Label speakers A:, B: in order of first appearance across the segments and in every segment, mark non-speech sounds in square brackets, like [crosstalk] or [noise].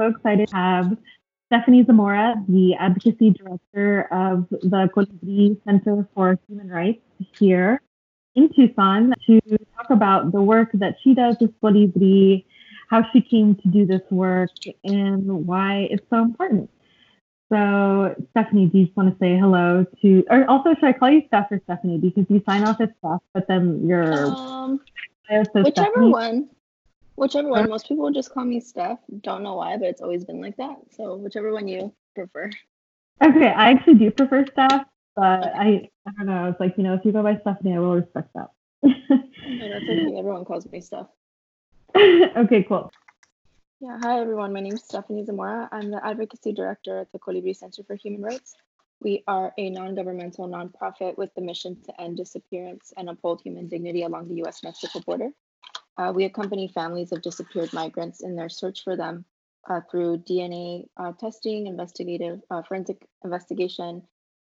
A: everyone. I am so excited to have Stephanie Zamora, the Advocacy Director of the Colibri Center for Human Rights here in Tucson, to talk about the work that she does with Colibri, how she came to do this work, and why it's so important. So, Stephanie, do you just want to say hello to, or also should I call you Steph or Stephanie because you sign off as Steph, but then you're
B: um, whichever Stephanie. one. Whichever one. Most people just call me Steph. Don't know why, but it's always been like that. So whichever one you prefer.
A: Okay, I actually do prefer Steph, but I I don't know. It's like you know, if you go by Stephanie, I will respect that.
B: that's okay. [laughs] Everyone calls me Steph.
A: okay, cool.
B: Yeah, hi everyone. My name is Stephanie Zamora. I'm the Advocacy Director at the Colibri Center for Human Rights. We are a non governmental nonprofit with the mission to end disappearance and uphold human dignity along the US Mexico border. Uh, we accompany families of disappeared migrants in their search for them uh, through DNA uh, testing, investigative uh, forensic investigation,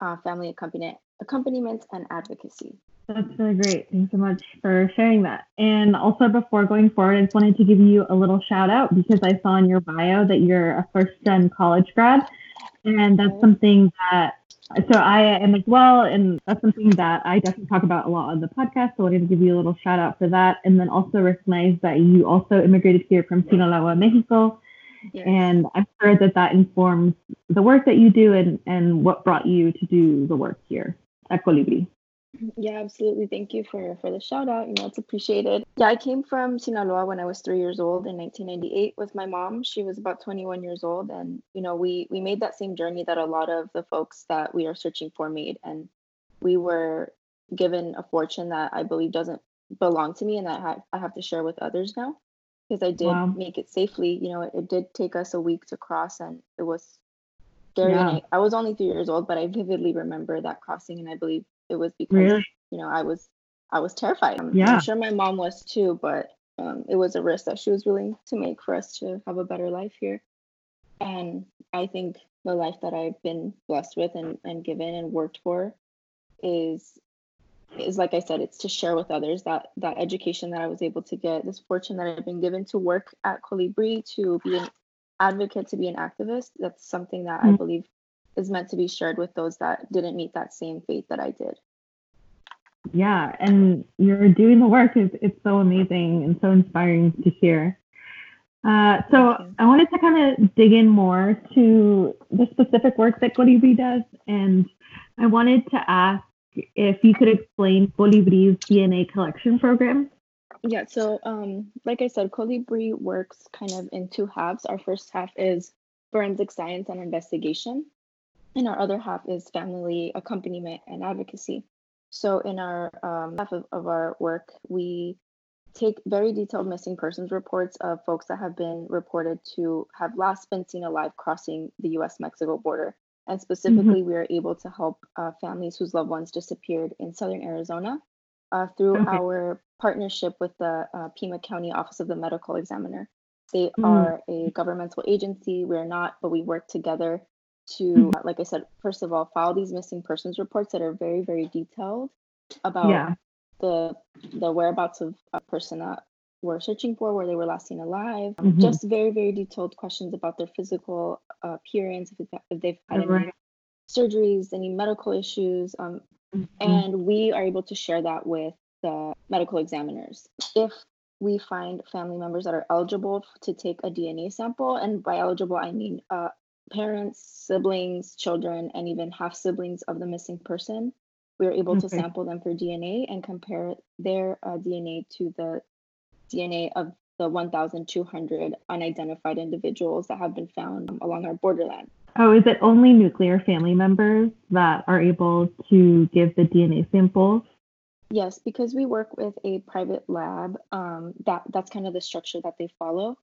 B: uh, family accompaniment, accompaniment, and advocacy.
A: That's really great. Thanks so much for sharing that. And also, before going forward, I just wanted to give you a little shout out because I saw in your bio that you're a first gen college grad. And that's something that so I am as well, and that's something that I definitely talk about a lot on the podcast. So I wanted to give you a little shout out for that, and then also recognize that you also immigrated here from Sinaloa, Mexico, yes. and I'm sure that that informs the work that you do and and what brought you to do the work here at Colibri.
B: Yeah, absolutely. Thank you for for the shout out. You know, it's appreciated. Yeah, I came from Sinaloa when I was three years old in 1998 with my mom. She was about 21 years old, and you know, we we made that same journey that a lot of the folks that we are searching for made, and we were given a fortune that I believe doesn't belong to me, and that I have, I have to share with others now because I did wow. make it safely. You know, it, it, did take us a week to cross, and it was scary. Yeah. I, I was only three years old, but I vividly remember that crossing, and I believe it was because really? you know I was I was terrified. I'm, yeah. I'm sure my mom was too, but um, it was a risk that she was willing to make for us to have a better life here. And I think the life that I've been blessed with and, and given and worked for is is like I said, it's to share with others that that education that I was able to get, this fortune that I've been given to work at Colibri, to be an advocate, to be an activist. That's something that mm-hmm. I believe is meant to be shared with those that didn't meet that same fate that I did.
A: Yeah, and you're doing the work. It's, it's so amazing and so inspiring to hear. Uh, so I wanted to kind of dig in more to the specific work that Colibri does, and I wanted to ask if you could explain Colibri's DNA collection program.
B: Yeah, so um, like I said, Colibri works kind of in two halves. Our first half is forensic science and investigation, and our other half is family accompaniment and advocacy. So in our um, half of, of our work, we take very detailed missing persons reports of folks that have been reported to have last been seen alive crossing the US Mexico border. And specifically, mm-hmm. we are able to help uh, families whose loved ones disappeared in southern Arizona uh, through okay. our partnership with the uh, Pima County Office of the Medical Examiner. They mm-hmm. are a governmental agency. We're not, but we work together to, mm-hmm. like I said, first of all, file these missing persons reports that are very, very detailed about yeah. the the whereabouts of a person that we're searching for, where they were last seen alive. Mm-hmm. Just very, very detailed questions about their physical uh, appearance, if, if they've had right. any surgeries, any medical issues, um, mm-hmm. and we are able to share that with the medical examiners. If we find family members that are eligible to take a DNA sample, and by eligible I mean uh, parents, siblings, children, and even half siblings of the missing person. We are able okay. to sample them for DNA and compare their uh, DNA to the DNA of the 1,200 unidentified individuals that have been found along our borderland.
A: Oh, is it only nuclear family members that are able to give the DNA samples?
B: Yes, because we work with a private lab. Um, that that's kind of the structure that they follow.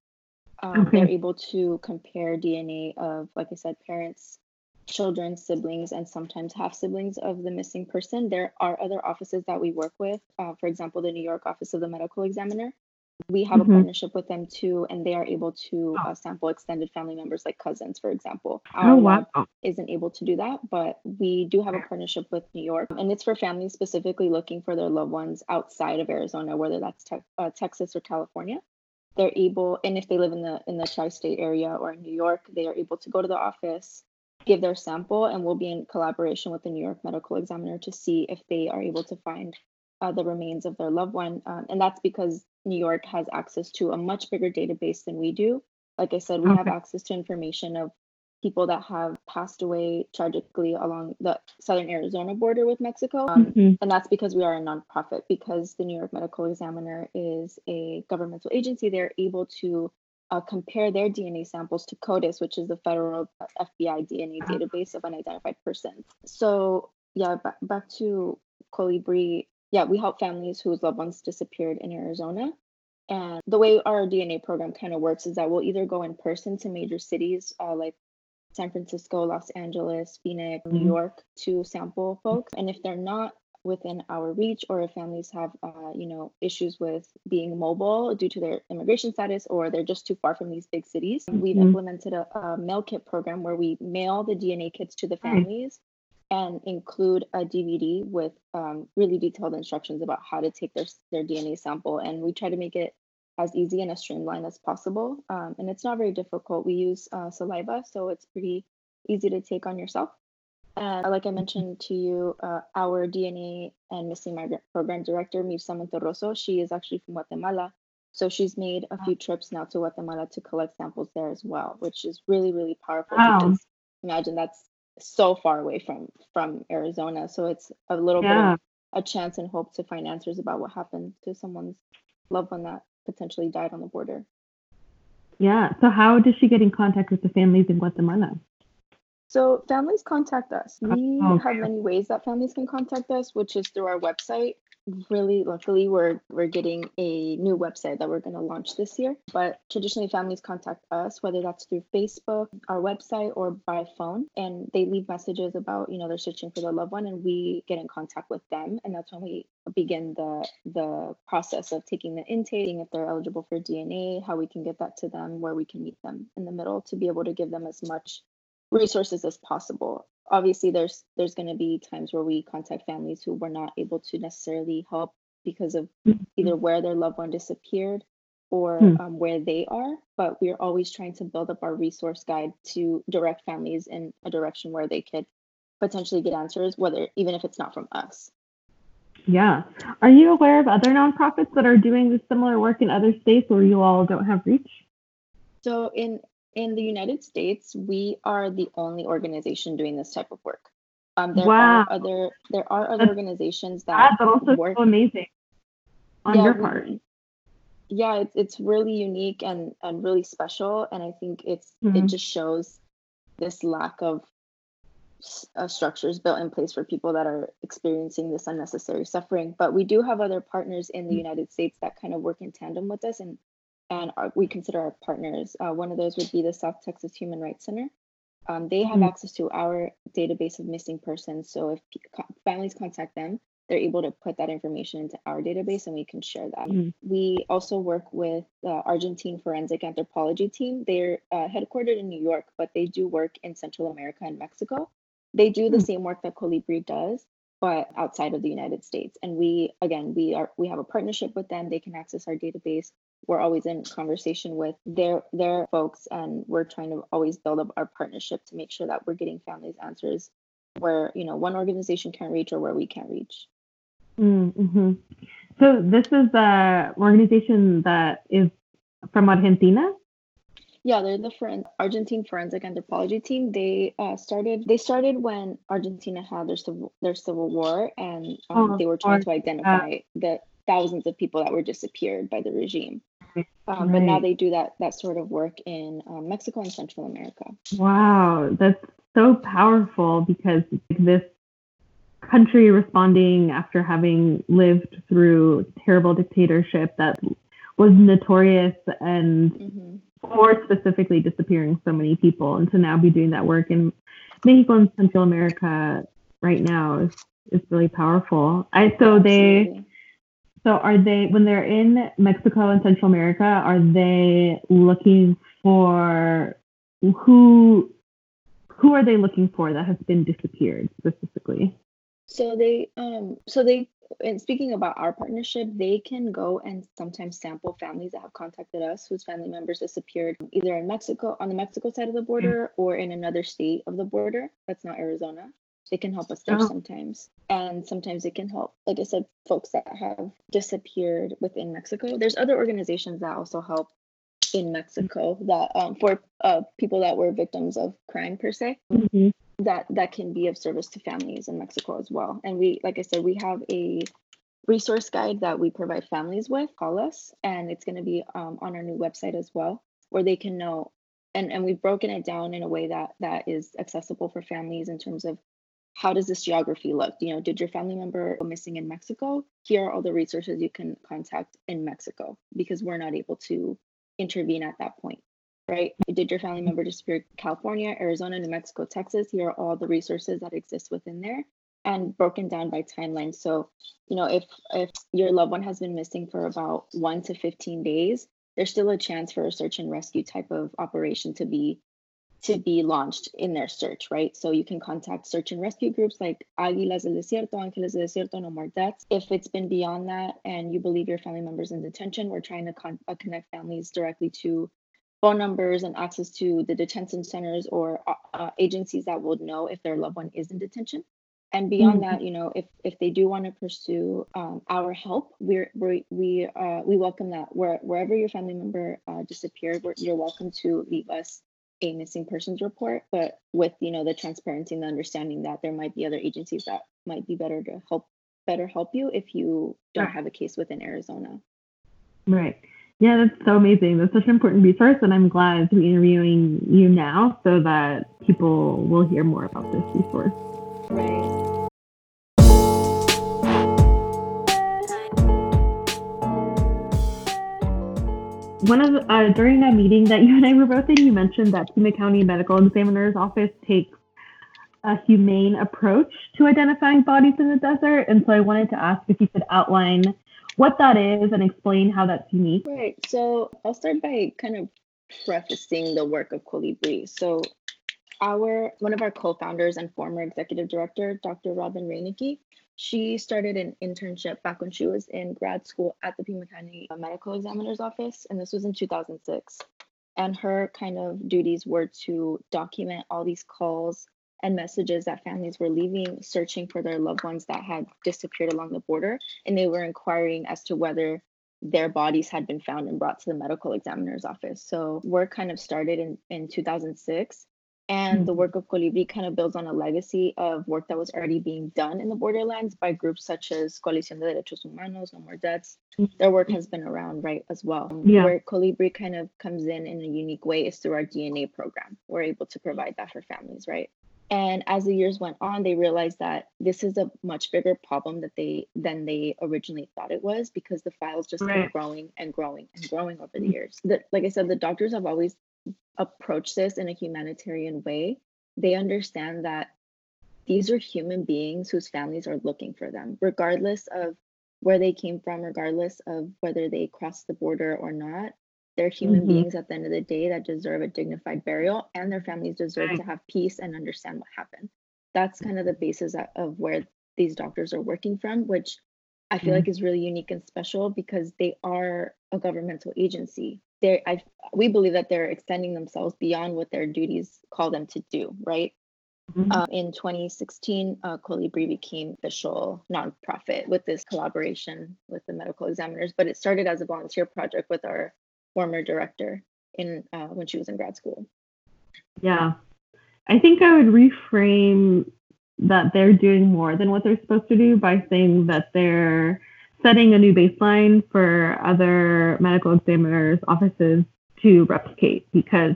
B: Um, okay. They're able to compare DNA of, like I said, parents, children, siblings, and sometimes half siblings of the missing person. There are other offices that we work with. Uh, for example, the New York Office of the Medical Examiner. We have mm-hmm. a partnership with them too, and they are able to uh, sample extended family members like cousins, for example.
A: Oh, Our oh, wow.
B: isn't able to do that, but we do have a partnership with New York, and it's for families specifically looking for their loved ones outside of Arizona, whether that's te- uh, Texas or California. They're able, and if they live in the in the tri-state area or in New York, they are able to go to the office, give their sample, and we'll be in collaboration with the New York medical examiner to see if they are able to find uh, the remains of their loved one. Um, and that's because New York has access to a much bigger database than we do. Like I said, we okay. have access to information of people that have passed away tragically along the southern Arizona border with Mexico. Um, mm-hmm. And that's because we are a nonprofit, because the New York Medical Examiner is a governmental agency. They're able to uh, compare their DNA samples to CODIS, which is the federal FBI DNA database of unidentified persons. So, yeah, back, back to Colibri. Yeah, we help families whose loved ones disappeared in Arizona. And the way our DNA program kind of works is that we'll either go in person to major cities uh, like San Francisco, Los Angeles, Phoenix, New mm-hmm. York to sample folks. And if they're not within our reach or if families have uh, you know issues with being mobile due to their immigration status or they're just too far from these big cities mm-hmm. we've implemented a, a, mail kit program where we mail the dna kits to the families and include a dvd with um, really detailed instructions about how to take their, their dna sample and we try to make it as easy and as streamlined as possible. Um, and it's not very difficult. We use uh, saliva, so it's pretty easy to take on yourself. And like I mentioned to you, uh, our DNA and missing migrant program director, Mirza Monterroso, she is actually from Guatemala. So she's made a few trips now to Guatemala to collect samples there as well, which is really, really powerful wow. because imagine that's so far away from from Arizona. So it's a little yeah. bit of a chance and hope to find answers about what happened to someone's loved one that potentially died on the border.
A: Yeah. So how does she get in contact with the families in Guatemala?
B: So families contact us. We oh, okay. have many ways that families can contact us, which is through our website, really luckily we're we're getting a new website that we're going to launch this year. But traditionally families contact us whether that's through facebook our website or by phone. And they leave messages about you know they're searching for their loved one and we get in contact with them. And that's when we begin the the process of taking the intake if they're eligible for dna how we can get that to them where we can meet them in the middle to be able to give them as much resources as possible obviously there's there's going to be times where we contact families who were not able to necessarily help because of mm-hmm. either where their loved one disappeared or mm. um, where they are but we're always trying to build up our resource guide to direct families in a direction where they could potentially get answers whether even if it's not from us
A: yeah are you aware of other nonprofits that are doing this similar work in other states where you all don't have reach
B: so in in the United States, we are the only organization doing this type of work. Um, there wow. are other there are other organizations that
A: that's also work. so amazing on yeah, your part.
B: yeah, it's it's really unique and and really special, and I think it's mm-hmm. it just shows this lack of uh, structures built in place for people that are experiencing this unnecessary suffering. But we do have other partners in the mm-hmm. United States that kind of work in tandem with us, and and our, we consider our partners. Uh, one of those would be the South Texas Human Rights Center. Um, they have mm-hmm. access to our database of missing persons. So if p- families contact them, they're able to put that information into our database and we can share that. Mm-hmm. We also work with the Argentine Forensic Anthropology Team. They're uh, headquartered in New York, but they do work in Central America and Mexico. They do the mm-hmm. same work that Colibri does, but outside of the United States. And we, again, we are we have a partnership with them. They can access our database we're always in conversation with their their folks and we're trying to always build up our partnership to make sure that we're getting families answers where you know one organization can't reach or where we can't reach.
A: Mm-hmm. so this is the organization that is from argentina?
B: Yeah they're the Foren- argentine forensic anthropology team. They uh, started they started when argentina had their civil their civil war and um, oh, they were trying to identify uh, the thousands of people that were disappeared by the regime um, right. But now they do that that sort of work in um, Mexico and Central America.
A: Wow, that's so powerful because this country responding after having lived through terrible dictatorship that was notorious and mm-hmm. for specifically disappearing so many people, and to now be doing that work in Mexico and Central America right now is is really powerful. I so Absolutely. they so are they when they're in Mexico and Central America, are they looking for who who are they looking for that has been disappeared specifically?
B: So they um so they and speaking about our partnership, they can go and sometimes sample families that have contacted us whose family members disappeared either in Mexico, on the Mexico side of the border, or in another state of the border that's not Arizona. They can help us there
A: Oh.
B: sometimes. And sometimes it can help, like I said, folks that have disappeared within Mexico. There's other organizations that also help in Mexico that um, for uh, people that were victims of crime per se
A: Mhm.
B: that that can be of service to families in Mexico as well. And we, like I said, we have a resource guide that we provide families with. Call us, and it's going to be um, on our new website as well, where they can know. And and we've broken it down in a way that that is accessible for families in terms of how does this geography look? You know, did your family member go missing in Mexico? Here are all the resources you can contact in Mexico because we're not able to intervene at that point right? Did your family member disappear California, Arizona, New Mexico, Texas? Here are all the resources that exist within there and broken down by timeline. So, you know, if if your loved one has been missing for about 1 to 15 days, there's still a chance for a search and rescue type of operation to be to be launched in their search, right? So you can contact search and rescue groups like Águilas del Desierto, Ángeles del Desierto, No More Deaths. If it's been beyond that and you believe your family member's in detention, we're trying to con- uh, connect families directly to phone numbers and access to the detention centers or uh, uh, agencies that would know if their loved one is in detention. And beyond
A: Mhm.
B: that, you know, if if they do want to pursue um, our help, we're, we we uh, we welcome that. Where wherever your family member uh, disappeared, we're, you're welcome to leave us a missing persons report, but with you know the transparency and the understanding that there might be other agencies that might be better to help better help you if you don't have a case within Arizona.
A: Right. Yeah, that's so amazing. That's such an important resource, and I'm glad to be interviewing you now so that people will hear more about this resource.
B: Right.
A: One of uh, during that meeting that [laughs] you and I were both in, you mentioned that Pima County Medical Examiner's Office takes a humane approach to identifying bodies in the desert, and so I wanted to ask if you could outline what that is and explain how that's unique.
B: Right. So I'll start by kind of prefacing the work of Colibri. So our one of our co-founders and former executive director, Dr. Robin Reineke, she started an internship back when she was in grad school at the Pima County Medical Examiner's Office, and this was in 2006. And her kind of duties were to document all these calls and messages that families were leaving, searching for their loved ones that had disappeared along the border, and they were inquiring as to whether their bodies had been found and brought to the medical examiner's office. So work kind of started in, in 2006. And the work of Colibri kind of builds on a legacy of work that was already being done in the borderlands by groups such as Coalición de Derechos Humanos, No More Deaths. Their work has been around, right, as well.
A: Yeah.
B: Where Colibri kind of comes in in a unique way is through our DNA program. We're able to provide that for families, right? And as the years went on, they realized that this is a much bigger problem that they than they originally thought it was because the files just
A: Right.
B: kept growing and growing and growing over the years. The, like I said, the doctors have always approached this in a humanitarian way. They understand that these are human beings whose families are looking for them, regardless of where they came from, regardless of whether they crossed the border or not. They're human
A: Mhm.
B: beings at the end of the day that deserve a dignified burial, and their families deserve
A: Right.
B: to have peace and understand what happened. That's kind of the basis of- where these doctors are working from, which I feel
A: Mhm.
B: like is really unique and special because they are a governmental agency. They're, I, we believe that they're extending themselves beyond what their duties call them to do, right?
A: Mhm.
B: Um, in 2016, uh, Colibri became official nonprofit with this collaboration with the medical examiners, but it started as a volunteer project with our former director in uh, when she was in grad school.
A: Yeah. I think I would reframe that they're doing more than what they're supposed to do by saying that they're setting a new baseline for other medical examiners' offices to replicate because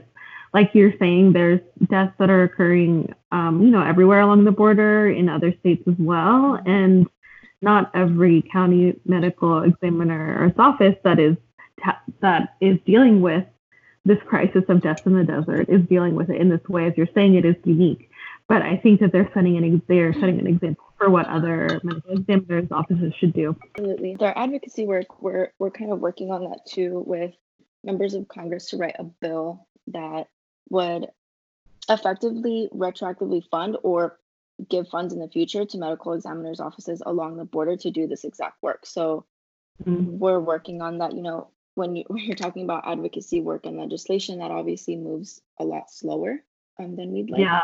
A: like you're saying, there's deaths that are occurring, um, you know, everywhere along the border in other states as well, and not every county medical examiner's office that is ta- that is dealing with this crisis of deaths in the desert is dealing with it in this way. As you're saying, it is unique, but I think that they're setting an they're setting an example for what other medical examiners' offices should do.
B: Absolutely. Their advocacy work, we're we're kind of working on that too with members of Congress to write a bill that would effectively retroactively fund or give funds in the future to medical examiners offices along the border to do this exact work so mm-hmm. we're working on that you know when, you, [laughs] when you're talking about advocacy work and legislation that obviously moves a lot slower um, than we'd like
A: yeah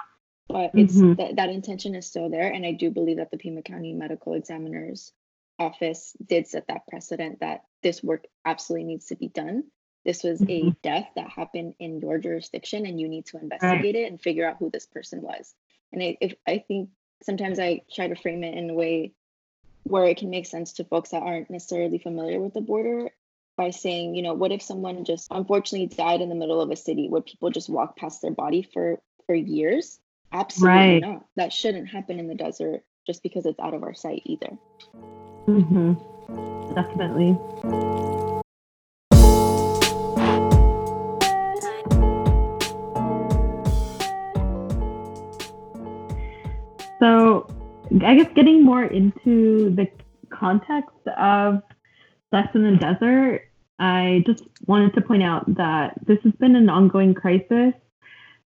B: but it's mm-hmm. that that intention is still there and i do believe that the pima county medical examiners office did set that precedent that this work absolutely needs to be done this was mm-hmm. a death that happened in your jurisdiction and you need to investigate right. it and figure out who this person was and I, if, I think sometimes i try to frame it in a way where it can make sense to folks that aren't necessarily familiar with the border by saying you know what if someone just unfortunately died in the middle of a city would people just walk past their body for for years absolutely right. not. That shouldn't happen in the desert just because it's out of our sight either.
A: Mm-hmm. Definitely. So, I guess getting more into the context of Death in the Desert, I just wanted to point out that this has been an ongoing crisis,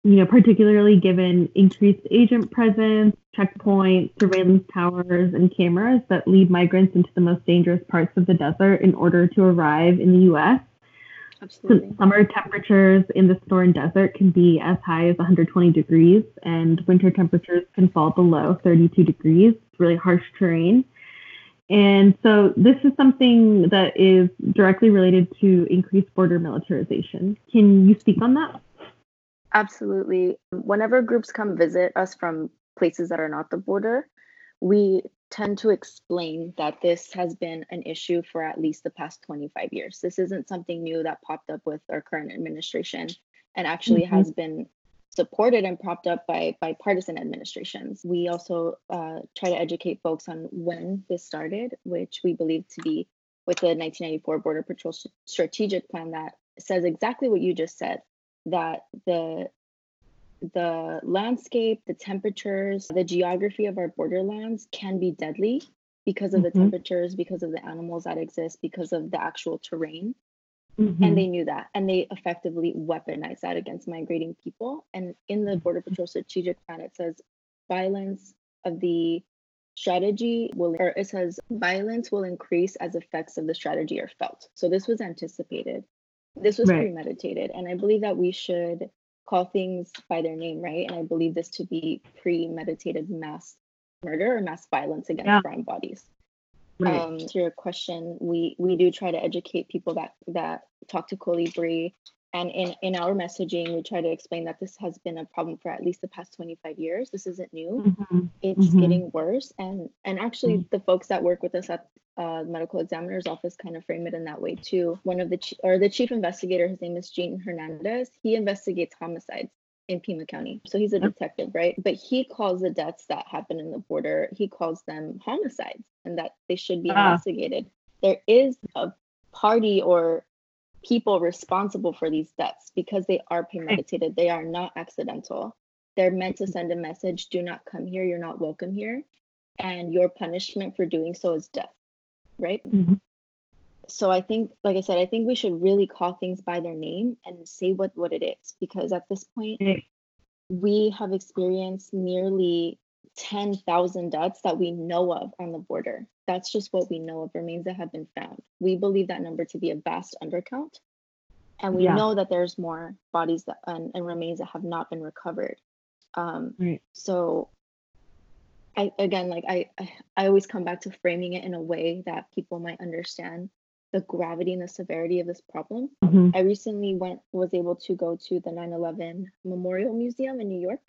A: you know, particularly given increased agent presence, checkpoints, surveillance towers, and cameras that lead migrants into the most dangerous parts of the desert in order to arrive in the US.
B: Absolutely.
A: Summer temperatures in the Sonoran Desert can be as high as 120 degrees, and winter temperatures can fall below 32 degrees. It's really harsh terrain. And so this is something that is directly related to increased border militarization. Can you speak on that?
B: Absolutely. Whenever groups come visit us from places that are not the border, we tend to explain that this has been an issue for at least the past 25 years. This isn't something new that popped up with our current administration and actually mm-hmm. has been supported and propped up by bipartisan administrations. We also uh, try to educate folks on when this started, which we believe to be with the 1994 Border Patrol Strategic Plan that says exactly what you just said that the the landscape, the temperatures, the geography of our borderlands can be deadly because of mm-hmm. the temperatures, because of the animals that exist, because of the actual terrain. Mm-hmm. And they knew that. And they effectively weaponized that against migrating people. And in the Border Patrol Strategic Plan, it says violence of the strategy will, or it says violence will increase as effects of the strategy are felt. So this was anticipated. This was right. premeditated. And I believe that we should call things by their name, right? And I believe this to be premeditated mass murder or mass violence against yeah. brown bodies. Right. Um, to your question, we we do try to educate people that that talk to Colibri and in, in our messaging, we try to explain that this has been a problem for at least the past 25 years. This isn't new. Mm-hmm. It's mm-hmm. getting worse. And and actually, mm-hmm. the folks that work with us at uh, medical examiner's office kind of frame it in that way too. One of the or the chief investigator, his name is Gene Hernandez. He investigates homicides in Pima County. So he's a detective, right? But he calls the deaths that happen in the border, he calls them homicides and that they should be ah. investigated. There is a party or people responsible for these deaths because they are premeditated. They are not accidental. They're meant to send a message do not come here, you're not welcome here. And your punishment for doing so is death, right? Mm-hmm. So I think, like I said, I think we should really call things by their name and say what, what it is because at this point, we have experienced nearly 10,000 deaths that we know of on the border. That's just what we know of remains that have been found. We believe that number to be a vast undercount. And we yeah. know that there's more bodies that, and, and, remains that have not been recovered. Um, right. So, I again, like I, I, I always come back to framing it in a way that people might understand the gravity and the severity of this problem. Mm-hmm. I recently went was able to go to the 9/11 Memorial Museum in New York,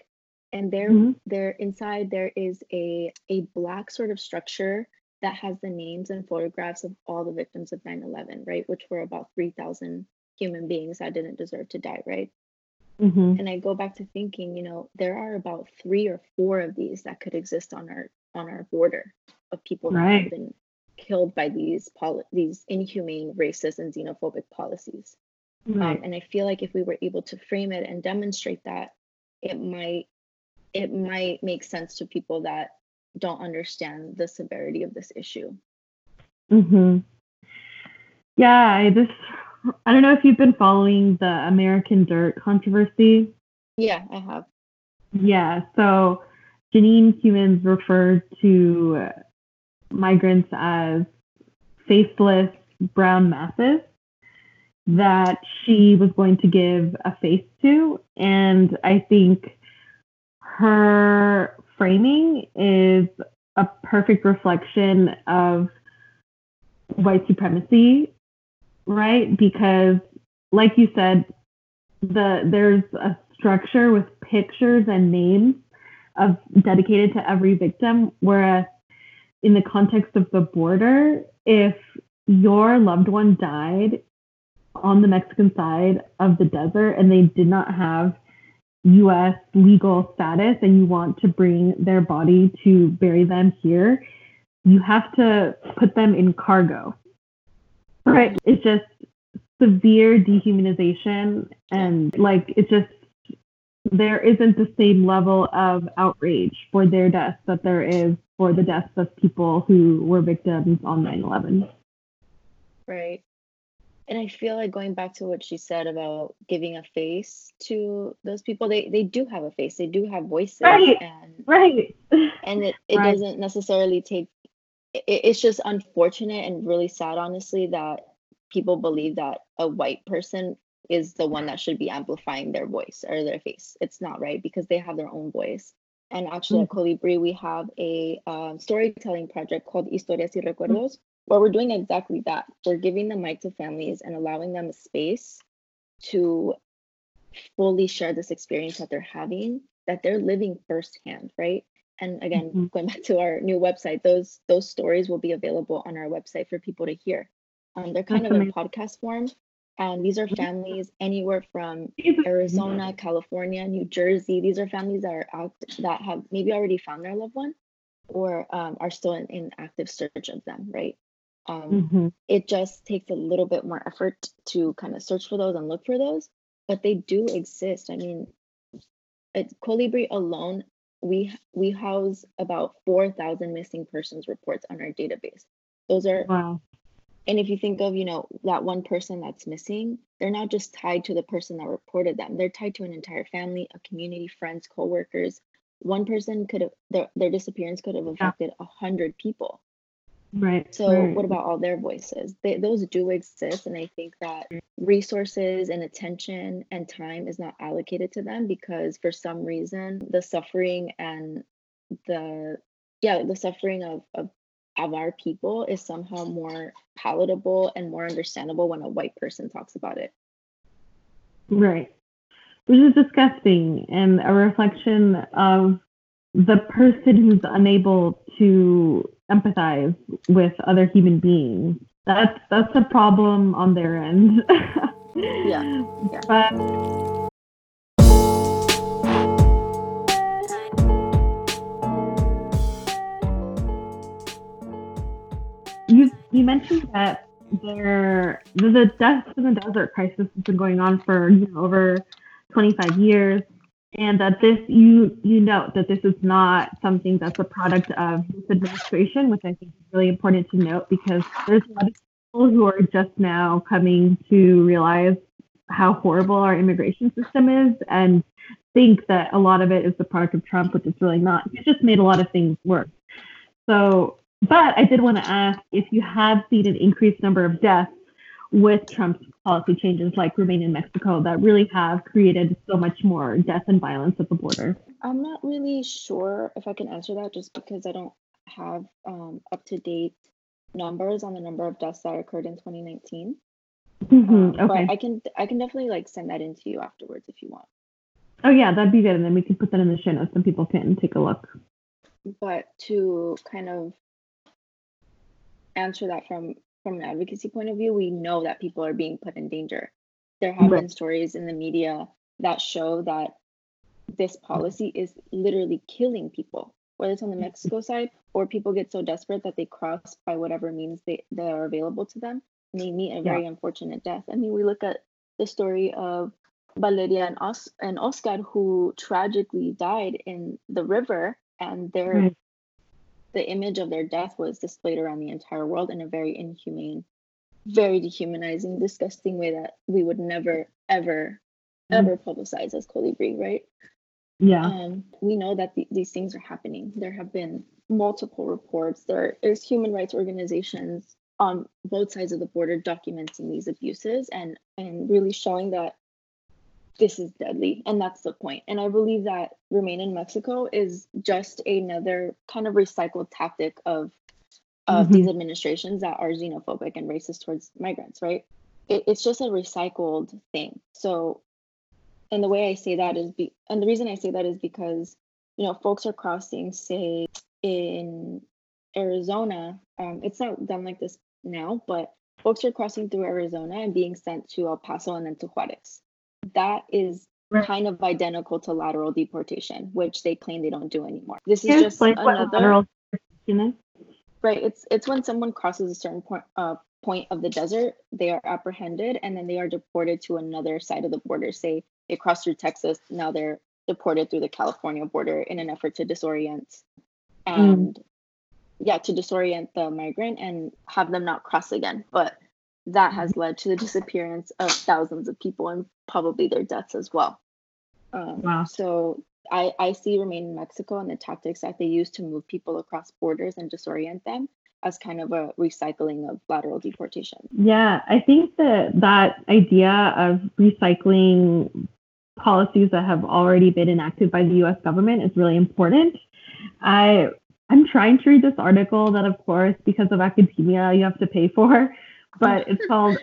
B: and there mm-hmm. there inside there is a a black sort of structure that has the names and photographs of all the victims of 9-11 right which were about 3000 human beings that didn't deserve to die right mm-hmm. and i go back to thinking you know there are about three or four of these that could exist on our on our border of people that have been killed by these poli- these inhumane racist and xenophobic policies um, right. um, and i feel like if we were able to frame it and demonstrate that it might it might make sense to people that don't understand the severity of this issue.
A: Mm-hmm. Yeah, I just I don't know if you've been following the American Dirt controversy.
B: Yeah, I have.
A: Yeah, so Jeanine Cummins referred to migrants as faceless brown masses that she was going to give a face to. And I think her framing is a perfect reflection of white supremacy, right? Because, like you said, the there's a structure with pictures and names of dedicated to every victim, whereas in the context of the border, if your loved one died on the Mexican side of the desert and they did not have US legal status and you want to bring their body to bury them here, you have to put them in cargo. Right? It's just severe dehumanization and like it's just there isn't the same level of outrage for their deaths that there is for the deaths of people who were victims on 9/11.
B: Right. And I feel like going back to what she said about giving a face to those people, they they do have a face. They do have voices.
A: Right.
B: And
A: right.
B: And it, it right. doesn't necessarily take it's just unfortunate and really sad, honestly, that people believe that a white person is the one that should be amplifying their voice or their face. It's not right because they have their own voice. And actually, mm-hmm. at Colibri, we have a um, storytelling project called Historias y Recuerdos, mm-hmm where we're doing exactly that. We're giving the mic to families and allowing them a space to fully share this experience that they're having, that they're living firsthand, right? And again, mm-hmm. going back to our new website, those those stories will be available on our website for people to hear. Um, they're kind That's of amazing. in podcast form, and these are mm-hmm. families anywhere from Arizona, California, New Jersey. These are families that are out that have maybe already found their loved one, or um, are still in, in active search of them, right? Um, mm-hmm. It just takes a little bit more effort to kind of search for those and look for those, but they do exist. I mean, at Colibri alone, we we house about four thousand missing persons reports on our database. Those are
A: wow.
B: And if you think of, you know, that one person that's missing, they're not just tied to the person that reported them. They're tied to an entire family, a community, friends, coworkers. One person could have their their disappearance could have affected a yeah. hundred people.
A: Right.
B: So,
A: right.
B: what about all their voices? They, those do exist. And I think that resources and attention and time is not allocated to them because for some reason, the suffering and the, yeah, the suffering of, of, of our people is somehow more palatable and more understandable when a white person talks about it.
A: Right. Which is disgusting and a reflection of the person who's unable to empathize with other human beings. That's that's a problem on their end.
B: yeah. yeah. [laughs]
A: But you you mentioned that there the deaths in the desert crisis has been going on for you know over 25 years and that this you you note that this is not something that's a product of this administration, which I think is really important to note because there's a lot of people who are just now coming to realize how horrible our immigration system is and think that a lot of it is the product of Trump, which it's really not. He's just made a lot of things worse. So, but I did want to ask if you have seen an increased number of deaths with Trump's policy changes like Remain in Mexico that really have created so much more death and violence at the border?
B: I'm not really sure if I can answer that just because I don't have um, up to date numbers on the number of deaths that occurred in 2019.
A: Mm-hmm, um, okay.
B: But I can I can definitely like send that in to you afterwards if you want.
A: Oh yeah, that'd be good, and then we can put that in the show notes and people can take a look.
B: But to kind of answer that from from an advocacy point of view, we know that people are being put in danger. There have right. been stories in the media that show that this policy is literally killing people, whether it's on the Mexico [laughs] side or people get so desperate that they cross by whatever means they, that are available to them and they meet a very yeah. unfortunate death. I mean, we look at the story of Valeria and, Os- and Oscar, who tragically died in the river, and their right mm. The image of their death was displayed around the entire world in a very inhumane, very dehumanizing, disgusting way that we would never, ever, mm. ever publicize as Colibri, right?
A: Yeah.
B: Um, we know that th- these things are happening. There have been multiple reports. There is human rights organizations on both sides of the border documenting these abuses and and really showing that this is deadly and that's the point. And i believe that remain in mexico is just another kind of recycled tactic of of mm-hmm. these administrations that are xenophobic and racist towards migrants right? It, it's just a recycled thing. So and the way i say that is be and the reason i say that is because you know folks are crossing say in arizona um, it's not done like this now but folks are crossing through arizona and being sent to el paso and then to juarez that is right. kind of identical to lateral deportation, which they claim they don't do anymore. This is just like another right. It's it's when someone crosses a certain point uh, point of the desert, they are apprehended and then they are deported to another side of the border. Say they cross through Texas, now they're deported through the California border in an effort to disorient and mm. yeah, to disorient the migrant and have them not cross again. But that has led to the disappearance of thousands of people and probably their deaths as well. Um, wow. So I, I see Remain in Mexico and the tactics that they use to move people across borders and disorient them as kind of a recycling of lateral deportation.
A: Yeah, I think that that idea of recycling policies that have already been enacted by the U.S. government is really important. I I'm trying to read this article that, of course, because of academia, you have to pay for but it's [laughs] called.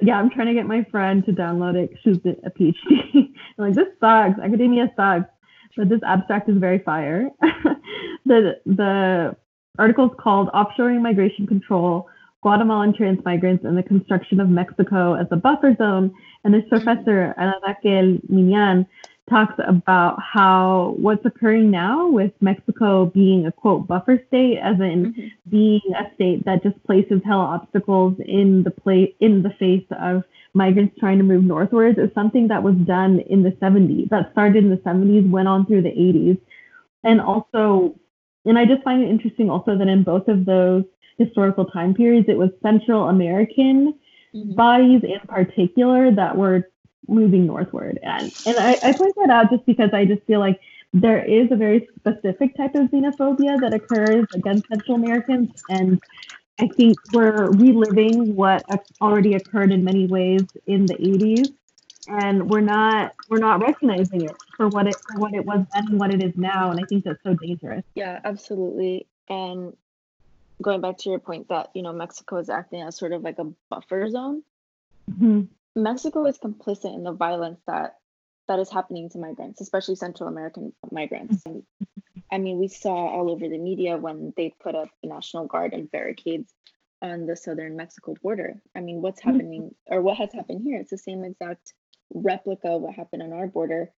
A: Yeah, I'm trying to get my friend to download it. She's a PhD. I'm [laughs] like, this sucks. Academia sucks. But this abstract is very fire. [laughs] the the article is called "Offshoring Migration Control: Guatemalan Trans Migrants and the Construction of Mexico as a Buffer Zone." And this professor Ana Raquel Minian talks about how what's occurring now with Mexico being a quote buffer state, as in mm-hmm. being a state that just places hell obstacles in the play in the face of migrants trying to move northwards, is something that was done in the 70s. That started in the 70s, went on through the 80s, and also, and I just find it interesting also that in both of those historical time periods, it was Central American. Mm-hmm. bodies in particular that were moving northward. And and I, I point that out just because I just feel like there is a very specific type of xenophobia that occurs against Central Americans. And I think we're reliving what already occurred in many ways in the 80s. And we're not we're not recognizing it for what it for what it was then and what it is now. And I think that's so dangerous.
B: Yeah, absolutely. And going back to your point that, you know, Mexico is acting as sort of like a buffer zone. Mm-hmm. Mexico is complicit in the violence that that is happening to migrants, especially Central American migrants. And, I mean, we saw all over the media when they put up the National Guard and barricades on the southern Mexico border. I mean, what's mm-hmm. happening or what has happened here? It's the same exact replica of what happened on our border.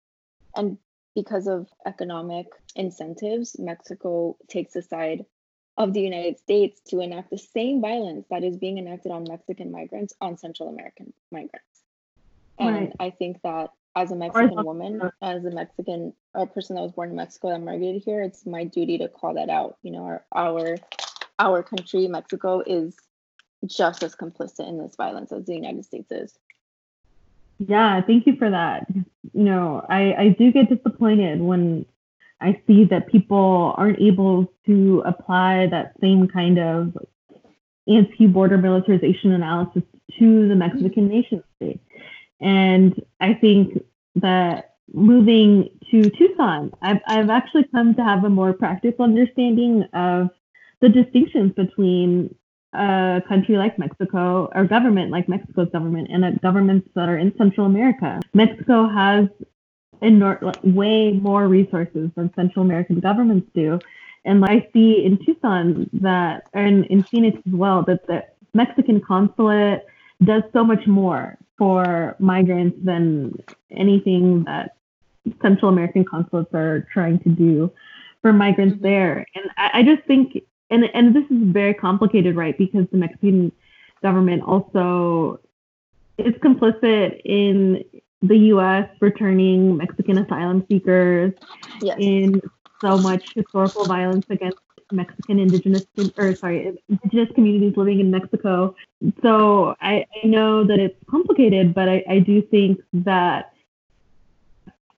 B: And because of economic incentives, Mexico takes the side of the United States to enact the same violence that is being enacted on Mexican migrants on Central American migrants. And right. I think that as a Mexican woman, as a Mexican a person that was born in Mexico that migrated here, it's my duty to call that out. You know, our our our country, Mexico, is just as complicit in this violence as the United States is.
A: Yeah, thank you for that. You know, I, I do get disappointed when I see that people aren't able to apply that same kind of anti-border militarization analysis to the Mexican nation state. And I think that moving to Tucson, I've, I've actually come to have a more practical understanding of the distinctions between a country like Mexico, or government like Mexico's government, and governments that are in Central America. Mexico has enor- way more resources than Central American governments do. And I see in Tucson that, and in Phoenix as well, that the Mexican consulate does so much more for migrants than anything that Central American consulates are trying to do for migrants mm-hmm. there. And I, I just think, and and this is very complicated, right? Because the Mexican government also is complicit in the U.S. returning Mexican asylum seekers yes. in so much historical violence against Mexican indigenous or sorry indigenous communities living in Mexico. So I, I know that it's complicated, but I, I do think that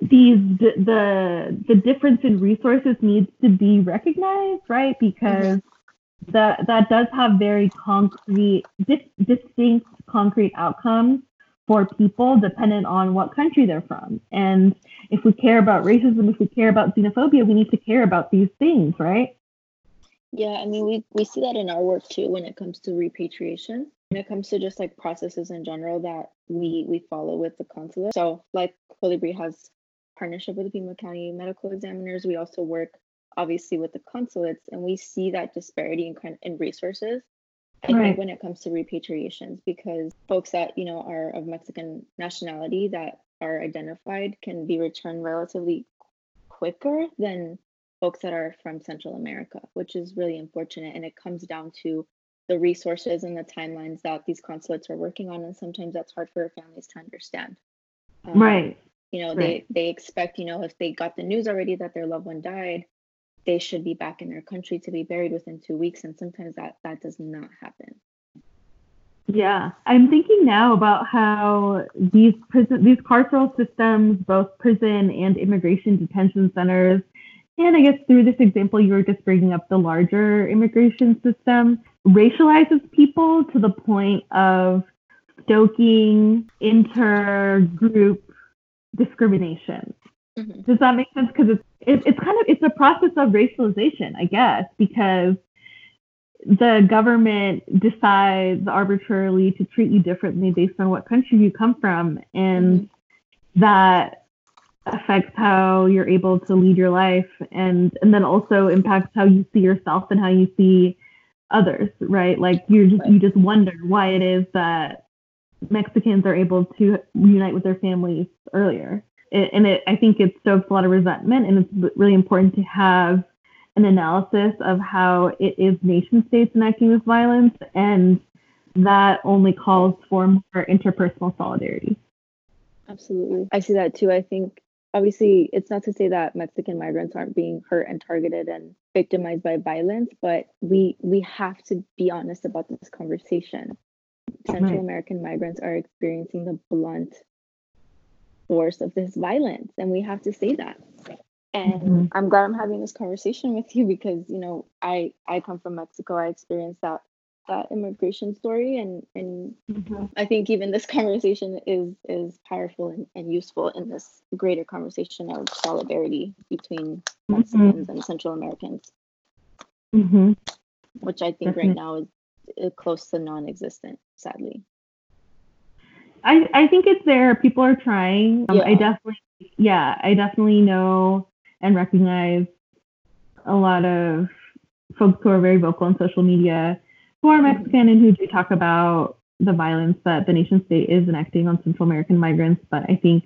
A: these the the difference in resources needs to be recognized, right? Because mm-hmm. that that does have very concrete, dis- distinct, concrete outcomes for people dependent on what country they're from. And if we care about racism, if we care about xenophobia, we need to care about these things, right?
B: Yeah, I mean, we, we see that in our work too when it comes to repatriation. When it comes to just like processes in general that we we follow with the consulate. So, like Colibri has partnership with the Pima County medical examiners. We also work obviously with the consulates, and we see that disparity in in resources I right. think when it comes to repatriations, because folks that you know are of Mexican nationality that are identified can be returned relatively quicker than folks that are from Central America, which is really unfortunate. And it comes down to the resources and the timelines that these consulates are working on, and sometimes that's hard for families to understand.
A: Um, right.
B: You know,
A: right.
B: they they expect you know if they got the news already that their loved one died, they should be back in their country to be buried within two weeks and sometimes that that does not happen.
A: Yeah i'm thinking now about how these prison these carceral systems both prison and immigration detention centers and i guess through this example you were just bringing up the larger immigration system racializes people to the point of stoking intergroup discrimination Mm-hmm. Does that make sense? Because it's it, it's kind of it's a process of racialization, I guess, because the government decides arbitrarily to treat you differently based on what country you come from, and mm-hmm. that affects how you're able to lead your life, and and then also impacts how you see yourself and how you see others, right? Like you just right. you just wonder why it is that Mexicans are able to reunite with their families earlier and it, I think it stokes a lot of resentment, and it's really important to have an analysis of how it is nation states enacting this violence, and that only calls for more interpersonal solidarity.
B: Absolutely. I see that too. I think obviously it's not to say that Mexican migrants aren't being hurt and targeted and victimized by violence, but we we have to be honest about this conversation. Central right. American migrants are experiencing the blunt source of this violence and we have to say that and mm-hmm. i'm glad i'm having this conversation with you because you know i i come from mexico i experienced that that immigration story and and mm-hmm. i think even this [laughs] conversation is is powerful and, and useful in this greater conversation of solidarity between mm-hmm. mexicans and central americans
A: mm-hmm.
B: which i think Definitely. right now is close to non-existent sadly
A: I, I think it's there. People are trying. Um, yeah. I definitely, yeah, I definitely know and recognize a lot of folks who are very vocal on social media who are Mexican and who do talk about the violence that the nation state is enacting on Central American migrants. But I think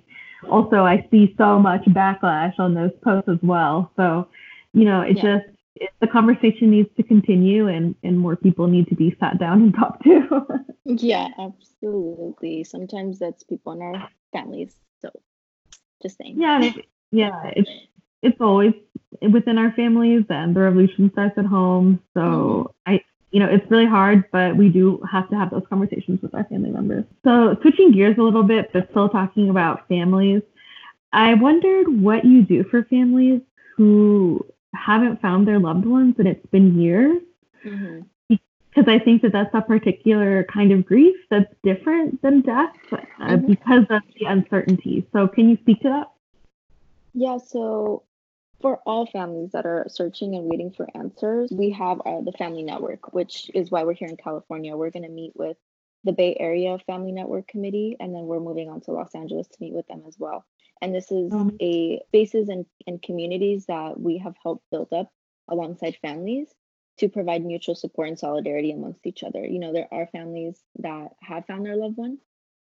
A: also I see so much backlash on those posts as well. So, you know, it yeah. just the conversation needs to continue and, and more people need to be sat down and talked to. [laughs]
B: yeah, absolutely. Sometimes that's people in our families. So just saying.
A: Yeah, it, yeah, it's it's always within our families and the revolution starts at home. So mm-hmm. I you know, it's really hard, but we do have to have those conversations with our family members. So switching gears a little bit, but still talking about families, I wondered what you do for families who haven't found their loved ones and it's been years. Mm-hmm. Because I think that that's a particular kind of grief that's different than death uh, mm-hmm. because of the uncertainty. So, can you speak to that?
B: Yeah, so for all families that are searching and waiting for answers, we have uh, the Family Network, which is why we're here in California. We're going to meet with the Bay Area Family Network Committee, and then we're moving on to Los Angeles to meet with them as well. And this is um, a spaces and, and communities that we have helped build up alongside families to provide mutual support and solidarity amongst each other. You know, there are families that have found their loved one,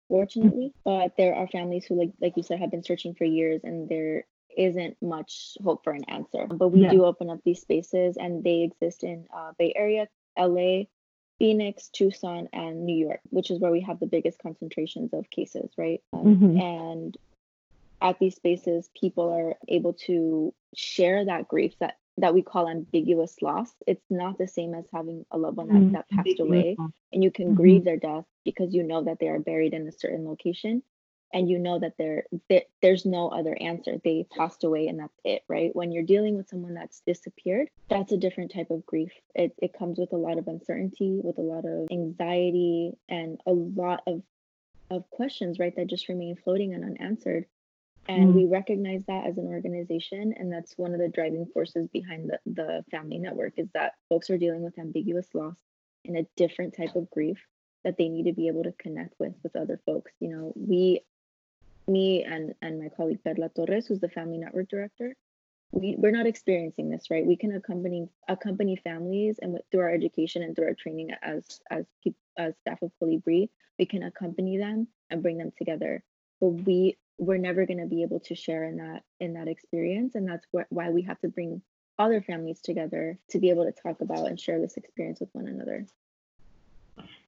B: fortunately, but there are families who, like like you said, have been searching for years and there isn't much hope for an answer. But we yeah. do open up these spaces and they exist in uh, Bay Area, LA, Phoenix, Tucson, and New York, which is where we have the biggest concentrations of cases, right? Um, mm-hmm. And at these spaces, people are able to share that grief that that we call ambiguous loss. It's not the same as having a loved one that, mm-hmm. that passed away, and you can mm-hmm. grieve their death because you know that they are buried in a certain location. and you know that there, there there's no other answer they passed away and that's it right when you're dealing with someone that's disappeared that's a different type of grief it, it comes with a lot of uncertainty with a lot of anxiety and a lot of of questions right that just remain floating and unanswered and mm. we recognize that as an organization and that's one of the driving forces behind the, the family network is that folks are dealing with ambiguous loss and a different type of grief that they need to be able to connect with with other folks you know we me and and my colleague Perla Torres, who's the family network director, we, we're not experiencing this, right? We can accompany accompany families and with, through our education and through our training as as as staff of Colibri, we can accompany them and bring them together. But we we're never going to be able to share in that in that experience, and that's wh- why we have to bring other families together to be able to talk about and share this experience with one another.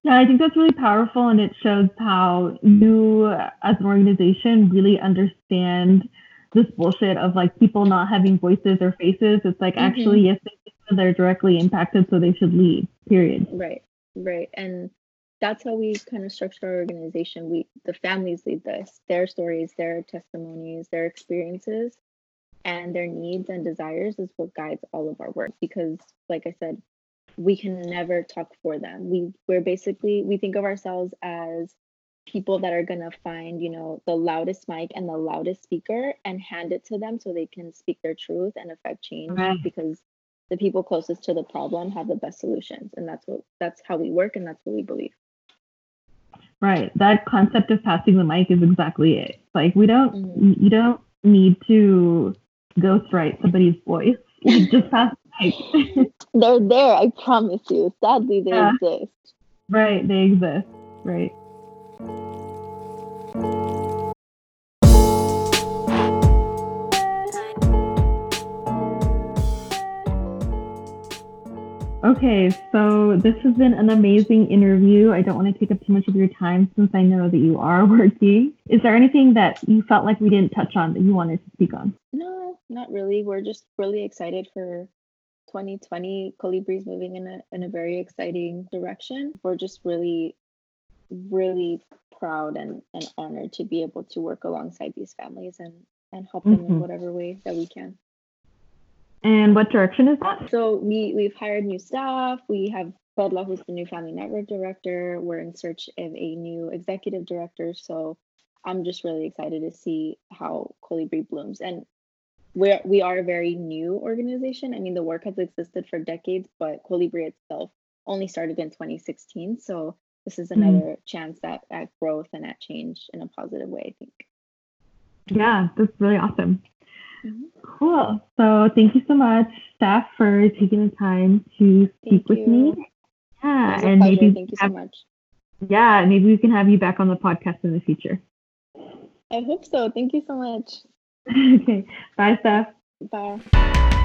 A: Yeah, I think that's really powerful, and it shows how you, as an organization, really understand this bullshit of like people not having voices or faces. It's like mm-hmm. actually, yes, they're directly impacted, so they should lead. Period.
B: Right, right, and that's how we kind of structure our organization. We, the families, lead this. Their stories, their testimonies, their experiences, and their needs and desires is what guides all of our work. Because, like I said, we can never talk for them. We we're basically we think of ourselves as people that are going to find, you know, the loudest mic and the loudest speaker and hand it to them so they can speak their truth and affect change right. because the people closest to the problem have the best solutions and that's what that's how we work and that's what we believe.
A: Right. That concept of passing the mic is exactly it. Like we don't mm-hmm. you don't need to ghostwrite somebody's voice. [laughs] just pass the mic. [laughs]
B: They're there, I promise you. Sadly, they yeah. exist.
A: Right, they exist. Right. Okay, so this has been an amazing interview. I don't want to take up too much of your time since I know that you are [laughs] working. Is there anything that you felt like we didn't touch on that you wanted to speak on?
B: No, not really. We're just really excited for 2020 Colibri is moving in a in a very exciting direction. We're just really, really proud and, and honored to be able to work alongside these families and and help them mm-hmm. in whatever way that we can.
A: And what direction is that?
B: So we we've hired new staff. We have Perla, who's the new family network director. We're in search of a new executive director. So I'm just really excited to see how Colibri blooms. And we're we are a very new organization. I mean, the work has existed for decades, but Colibri itself only started in 2016. So this is mm-hmm. another mm-hmm. chance at, at growth and at change in a positive way, I think.
A: Yeah, that's really awesome. Cool. So thank you so much, Steph, for taking the time to speak thank with you. me.
B: Yeah, and maybe thank you have, so much.
A: Yeah, maybe we can have you back on the podcast in the future.
B: I hope so. Thank you so much. [laughs]
A: okay. Bye, Steph.
B: Bye.